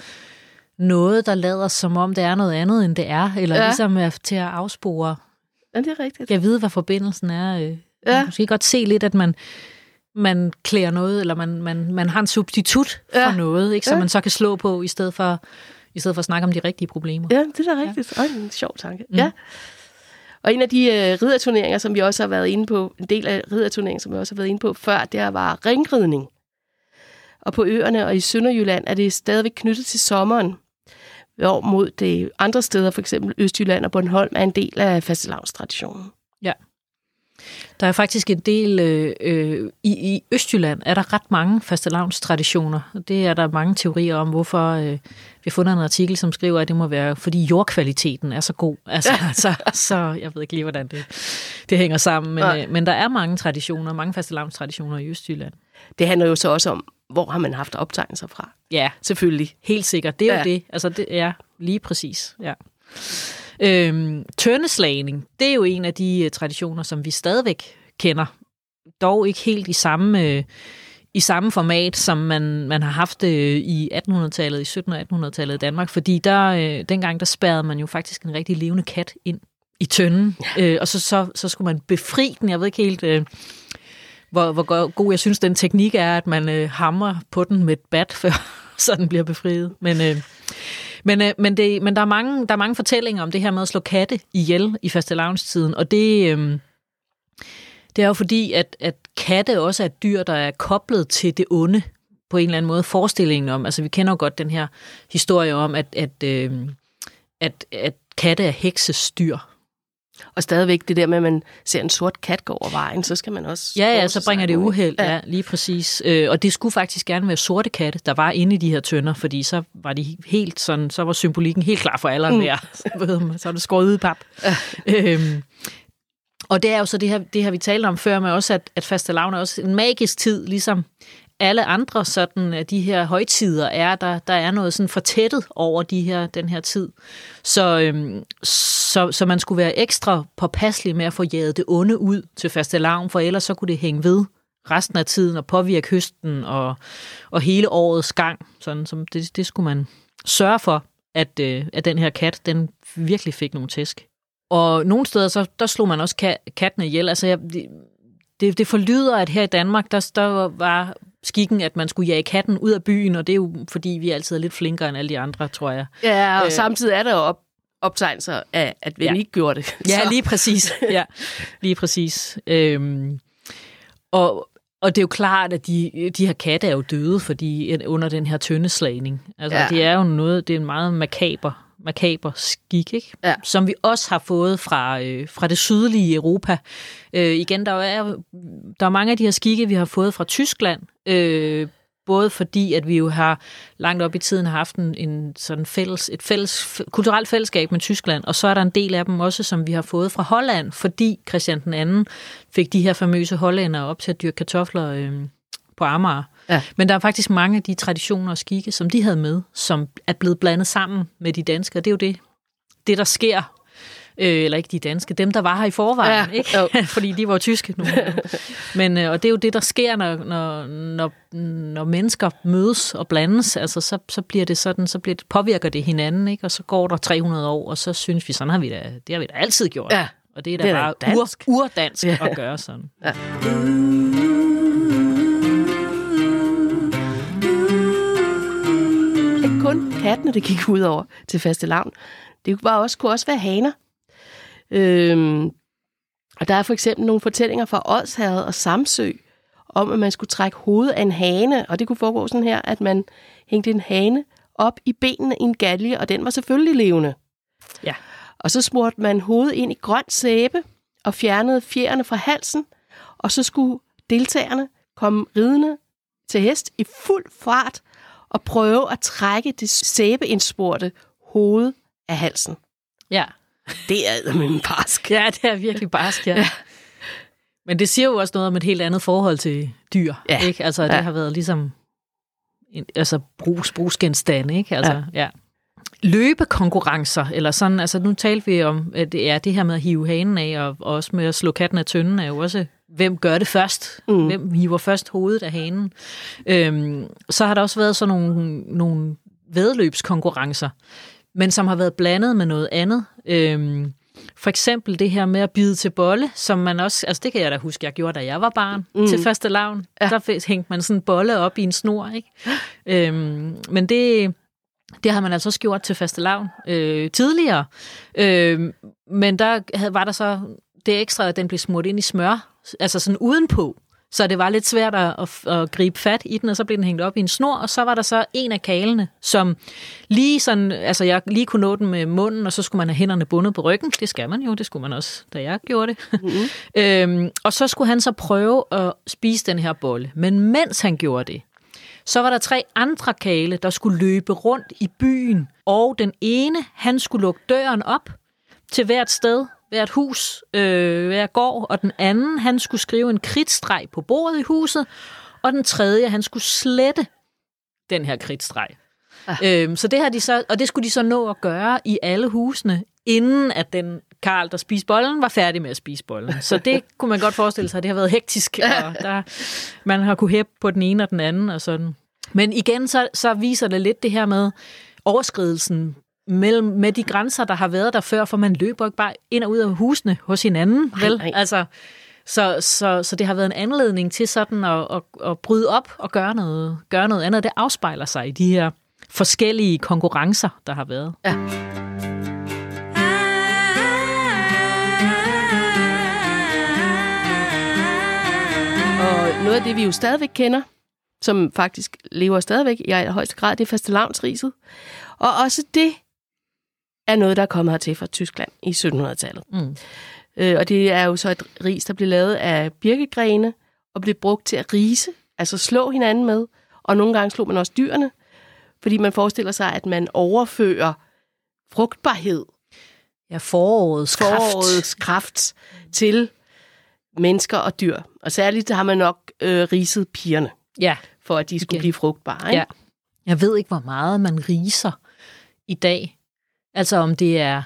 noget, der lader som om det er noget andet, end det er. Eller ja. ligesom er til at afspore. Ja, det er rigtigt. Jeg ved, hvad forbindelsen er. Øh. Ja. Man måske godt se lidt, at man man klæder noget, eller man, man, man har en substitut ja. for noget, ikke, som ja. man så kan slå på, i stedet for i stedet for at snakke om de rigtige problemer. Ja, det er da rigtigt. Ja. Øj, en sjov tanke. Mm. Ja. Og en af de uh, ridderturneringer, som vi også har været inde på, en del af ridderturneringen, som vi også har været inde på før, det var ringridning. Og på øerne og i Sønderjylland er det stadigvæk knyttet til sommeren. Hvor mod det andre steder, for eksempel Østjylland og Bornholm, er en del af fastelavnstraditionen. Der er faktisk en del, øh, øh, i, i Østjylland er der ret mange fastelavnstraditioner. Det er der mange teorier om, hvorfor øh, vi har fundet en artikel, som skriver, at det må være, fordi jordkvaliteten er så god. Altså, så, så jeg ved ikke lige, hvordan det, det hænger sammen. Men, øh, men der er mange traditioner, mange fastelavnstraditioner i Østjylland. Det handler jo så også om, hvor har man haft optegnelser fra? Ja, selvfølgelig. Helt sikkert. Det er ja. jo det. Altså, det er lige præcis. Ja. Øhm, tøndeslagning, det er jo en af de uh, traditioner, som vi stadigvæk kender. Dog ikke helt i samme, uh, i samme format, som man, man har haft uh, i 1800-tallet, i 1700- og 1800-tallet i Danmark, fordi der, uh, dengang der spærrede man jo faktisk en rigtig levende kat ind i tønden, uh, og så, så, så skulle man befri den. Jeg ved ikke helt... Uh, hvor, hvor god jeg synes, den teknik er, at man øh, hamrer på den med et bat, før så den bliver befriet. Men, øh, men, øh, men, det, men der, er mange, der er mange fortællinger om det her med at slå katte ihjel i fastelavnstiden, og det, øh, det er jo fordi, at, at katte også er et dyr, der er koblet til det onde på en eller anden måde. Forestillingen om, altså vi kender jo godt den her historie om, at, at, øh, at, at katte er heksestyr. Og stadigvæk det der med, at man ser en sort kat gå over vejen, så skal man også... Ja, ja, så bringer det uheld, ja. ja, lige præcis. Øh, og det skulle faktisk gerne være sorte katte, der var inde i de her tønder, fordi så var de helt sådan, så var symbolikken helt klar for alderen mm. der. så er det skåret ud i pap. Ja. Øhm, og det er jo så det her, det her vi talte om før med også, at, at fastelavn er også en magisk tid, ligesom alle andre sådan øh, de her højtider er, der, der er noget sådan fortættet over de her, den her tid. Så, øhm, så, så man skulle være ekstra påpasselig med at få jaget det onde ud til fastelavn, for ellers så kunne det hænge ved resten af tiden og påvirke høsten og, og hele årets gang. Sådan, som det, det skulle man sørge for, at, øh, at den her kat, den virkelig fik nogle tæsk. Og nogle steder, så, der slog man også kattene ihjel. Altså, jeg, det, det forlyder, at her i Danmark, der, der var skikken, at man skulle jage katten ud af byen, og det er jo fordi, vi altid er lidt flinkere end alle de andre, tror jeg. Ja, og øh, samtidig er der jo op, optegnelser af, at vi ja. ikke gjorde det. Ja, lige præcis. Ja, lige præcis. Øhm, og, og det er jo klart, at de, de her katte er jo døde, fordi under den her tyndeslagning. Altså, ja. det er jo noget, det er en meget makaber makaber skik, ikke? Ja. som vi også har fået fra, øh, fra det sydlige Europa. Øh, igen, der er, der er mange af de her skikke, vi har fået fra Tyskland, øh, både fordi, at vi jo har langt op i tiden haft en, en sådan fælles, et fælles, kulturelt fællesskab med Tyskland, og så er der en del af dem også, som vi har fået fra Holland, fordi Christian den anden fik de her famøse hollænder op til at dyrke kartofler øh, på Amager. Ja. Men der er faktisk mange af de traditioner og skikke, som de havde med, som er blevet blandet sammen med de danske, og det er jo det, det der sker øh, eller ikke de danske, dem der var her i forvejen, Ja, ikke? jo. fordi de var tyske nu. Men, øh, og det er jo det, der sker, når, når, når, når mennesker mødes og blandes, altså så, så bliver det sådan, så bliver det, påvirker det hinanden, ikke? og så går der 300 år, og så synes vi, sådan har vi da, det har vi da altid gjort. Ja. Og det er da Det er da bare dansk. Ur, urdansk Ja. at gøre sådan. Ikke kattene, det gik ud over til faste lavn. Det var også, kunne også være haner. Øhm, og der er for eksempel nogle fortællinger fra Odsherred og Samsø, om at man skulle trække hovedet af en hane, og det kunne foregå sådan her, at man hængte en hane op i benene i en galge, og den var selvfølgelig levende. Ja. Og så smurte man hovedet ind i grønt sæbe og fjernede fjerne fra halsen, og så skulle deltagerne komme ridende til hest i fuld fart og prøve at trække det sæbeindspurte hoved af halsen. Ja. Det er min barsk. ja, det er virkelig barsk, ja. ja. Men det siger jo også noget om et helt andet forhold til dyr, Ja. ikke? Altså, det Ja. har været ligesom en, altså brugs, brugsgenstande, ikke? Altså, ja. ja. Løbekonkurrencer, eller sådan, altså nu talte vi om, at det er det her med at hive hanen af, og, og også med at slå katten af tønden, er jo også, hvem gør det først? Mm. Hvem hiver først hovedet af hanen? Øhm, så har der også været sådan nogle, nogle vedløbskonkurrencer, men som har været blandet med noget andet. Øhm, for eksempel det her med at bide til bolle, som man også, altså det kan jeg da huske, jeg gjorde, da jeg var barn mm. til første lavn. Ja. Der hængte man sådan en bolle op i en snor, ikke? øhm, men det, det har man altså også gjort til faste lavn øh, tidligere. Øh, men der havde- var der så det ekstra, at den blev smurt ind i smør, altså sådan udenpå. Så det var lidt svært at, at, at gribe fat i den, og så blev den hængt op i en snor, og så var der så en af kalene, som lige sådan, altså jeg lige kunne nå den med munden, og så skulle man have hænderne bundet på ryggen. Det skal man jo, det skulle man også, da jeg gjorde det. Mm-hmm. øhm, og så skulle han så prøve at spise den her bolle. Men mens han gjorde det, så var der tre andre kale, der skulle løbe rundt i byen, og den ene, han skulle lukke døren op til hvert sted, hvert hus, øh, hver gård, og den anden, han skulle skrive en kridtstreg på bordet i huset, og den tredje, han skulle slette den her kridtstreg. Ah. Øhm, så det har de så, og det skulle de så nå at gøre i alle husene, inden at den Karl, der spiste bollen, var færdig med at spise bollen. Så det kunne man godt forestille sig, det har været hektisk, og der, man har kunne hæppe på den ene og den anden og sådan. Men igen, så, så viser det lidt det her med overskridelsen mellem, med de grænser, der har været der før, for man løber ikke bare ind og ud af husene hos hinanden, vel? nej. Altså, så, så, så det har været en anledning til sådan at, at, at bryde op og gøre noget, gøre noget andet. Det afspejler sig i de her forskellige konkurrencer, der har været. Ja. Og noget af det, vi jo stadigvæk kender, som faktisk lever stadigvæk i højeste grad, det er fastelavnsriset. Og også det er noget, der er kommet hertil fra Tyskland i 1700-tallet. Mm. Øh, og det er jo så et ris, der bliver lavet af birkegrene og bliver brugt til at rise, altså slå hinanden med. Og nogle gange slog man også dyrene, fordi man forestiller sig, at man overfører frugtbarhed, Ja, forårets kraft. forårets kraft til mennesker og dyr. Og særligt har man nok øh, riset pigerne, Ja, for at de skulle Igen. blive frugtbare. Ikke? Ja. Jeg ved ikke, hvor meget man riser i dag. Altså om det er,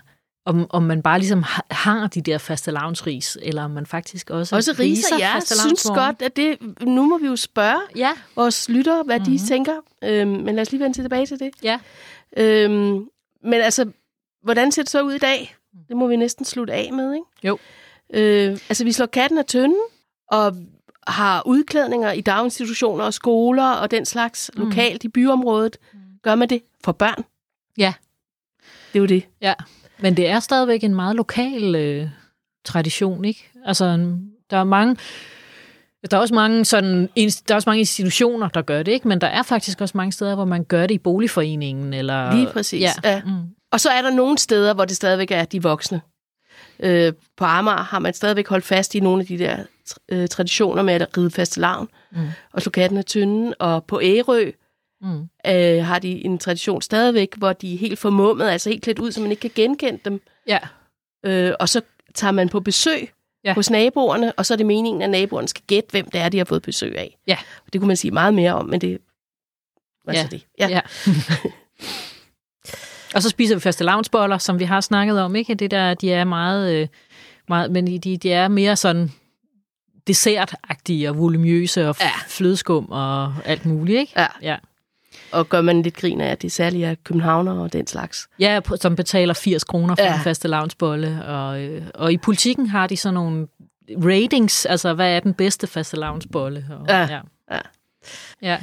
om, om man bare ligesom ha- har de der fastelavnsris, eller om man faktisk også, Også riser, jeg synes godt, at det... Nu må vi jo spørge Ja, vores lyttere, hvad mm-hmm. Mhm. de tænker. Øhm, men lad os lige vende tilbage til det. ja. Øhm, men altså, hvordan ser det så ud i dag? Det må vi næsten slutte af med, ikke? Jo. Øh, altså, vi slår katten af tønden, og har udklædninger i daginstitutioner og skoler og den slags mm. lokalt i byområdet. Gør man det for børn? Ja. Det er jo det. Ja, men det er stadigvæk en meget lokal øh, tradition, ikke? Altså, der er mange... Der er, også mange sådan, der er også mange institutioner, der gør det, ikke? men der er faktisk også mange steder, hvor man gør det i boligforeningen. Eller, Lige præcis, Ja. ja. Mm. Og så er der nogle steder, hvor det stadigvæk er de voksne. Øh, på Amager har man stadigvæk holdt fast i nogle af de der øh, traditioner med at ride faste lavn Mm. og slå katten af tynden. Og på Ærø Mm. øh, har de en tradition stadigvæk, hvor de er helt formummet, altså helt klædt ud, så man ikke kan genkende dem. Ja. Øh, og så tager man på besøg Ja. hos naboerne, og så er det meningen, at naboerne skal gætte, hvem det er, de har fået besøg af. Ja. Det kunne man sige meget mere om, men det var Ja. så det. Ja. Ja. og så spiser vi fastelavnsboller, som vi har snakket om, ikke? Det der, de er meget, øh, meget men de, de er mere sådan dessertagtige og voluminøse og ja. flødeskum og alt muligt, ikke? ja. Ja. Og gør man lidt grin af, at det særligt er københavner og den slags. Ja, som betaler 80 kroner for Ja. en faste lavnsbolle. Og, øh, og i politikken har de sådan nogle ratings, altså hvad er den bedste faste lavnsbolle? Og, Ja. ja. Ja. ja.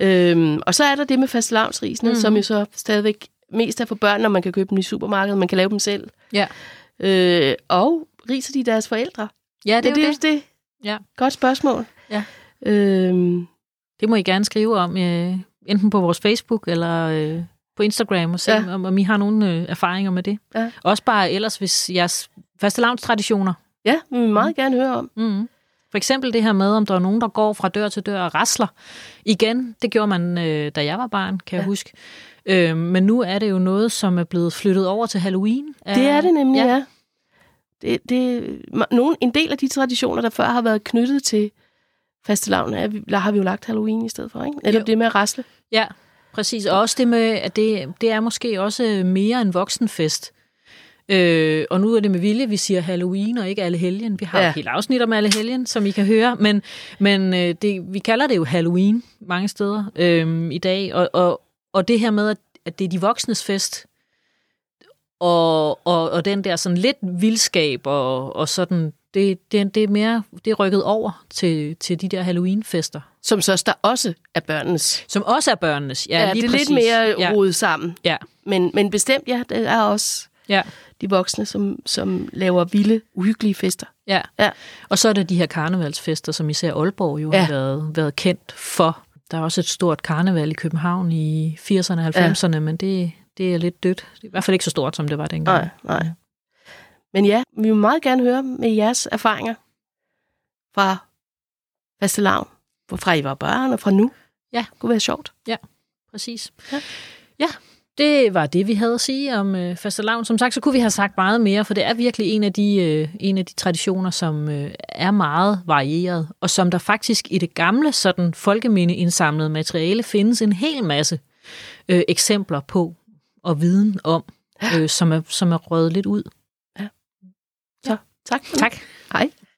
Øhm, og så er der det med fastelavnsrisene, Mhm. mm. som jo så stadigvæk mest er for børn, når man kan købe dem i supermarkedet, man kan lave dem selv. Ja. Øh, og riser de deres forældre? Ja, det er det, det, det. det. Ja. Godt spørgsmål. Ja. Øhm, Det må I gerne skrive om, øh, enten på vores Facebook eller øh, på Instagram, og se, Ja. om, om I har nogle øh, erfaringer med det. Ja. Også bare ellers, hvis jeres fastelavnstraditioner. ja, vi vil meget gerne høre om. Mm. For eksempel det her med, om der er nogen, der går fra dør til dør og rasler. Igen, det gjorde man, øh, da jeg var barn, kan ja. Jeg huske. Øh, men nu er det jo noget, som er blevet flyttet over til Halloween. Det er det nemlig, ja. ja. Det, det, nogen, en del af de traditioner, der før har været knyttet til fastelavn, er, der har vi jo lagt Halloween i stedet for, ikke? Eller Jo. det med at rasle. Ja, præcis. Og også det med, at det, det er måske også mere en voksenfest. Øh, og nu er det med vilje, vi siger Halloween og ikke alle helgen. Vi har. Ja. et helt afsnit om alle helgen, som I kan høre. Men, men øh, det, vi kalder det jo Halloween mange steder øh, i dag. Og, og, og det her med, at, at det er de voksnes fest, og, og, og den der sådan lidt vildskab og, og sådan, det, det, det er mere det er rykket over til, til de der Halloween-fester, Som så der også er børnenes. som også er børnenes. Ja, Ja, lige det er lidt mere ja. rodet sammen. Ja. Men, men bestemt, ja, det er også Ja. de voksne, som, som laver vilde, uhyggelige fester. Ja. Ja. Og så er der de her karnevalsfester, som især Aalborg jo. Ja. har været, været kendt for. Der er også et stort karneval i København i 80'erne og 90'erne, ja. men det, det er lidt dødt. Det er i hvert fald ikke så stort, som det var dengang. Nej, nej. Men ja, vi vil meget gerne høre med jeres erfaringer fra fastelavn. Fra I var børn og fra nu. Ja. Det kunne være sjovt. Præcis. Ja. ja, det var det, vi havde at sige om øh, fastelavn. Som sagt, så kunne vi have sagt meget mere, for det er virkelig en af de, øh, en af de traditioner, som øh, er meget varieret, og som der faktisk i det gamle sådan folkeminde indsamlede materiale findes en hel masse øh, eksempler på og viden om, øh, som, er, som er røget lidt ud. Tak. Tak. Hej.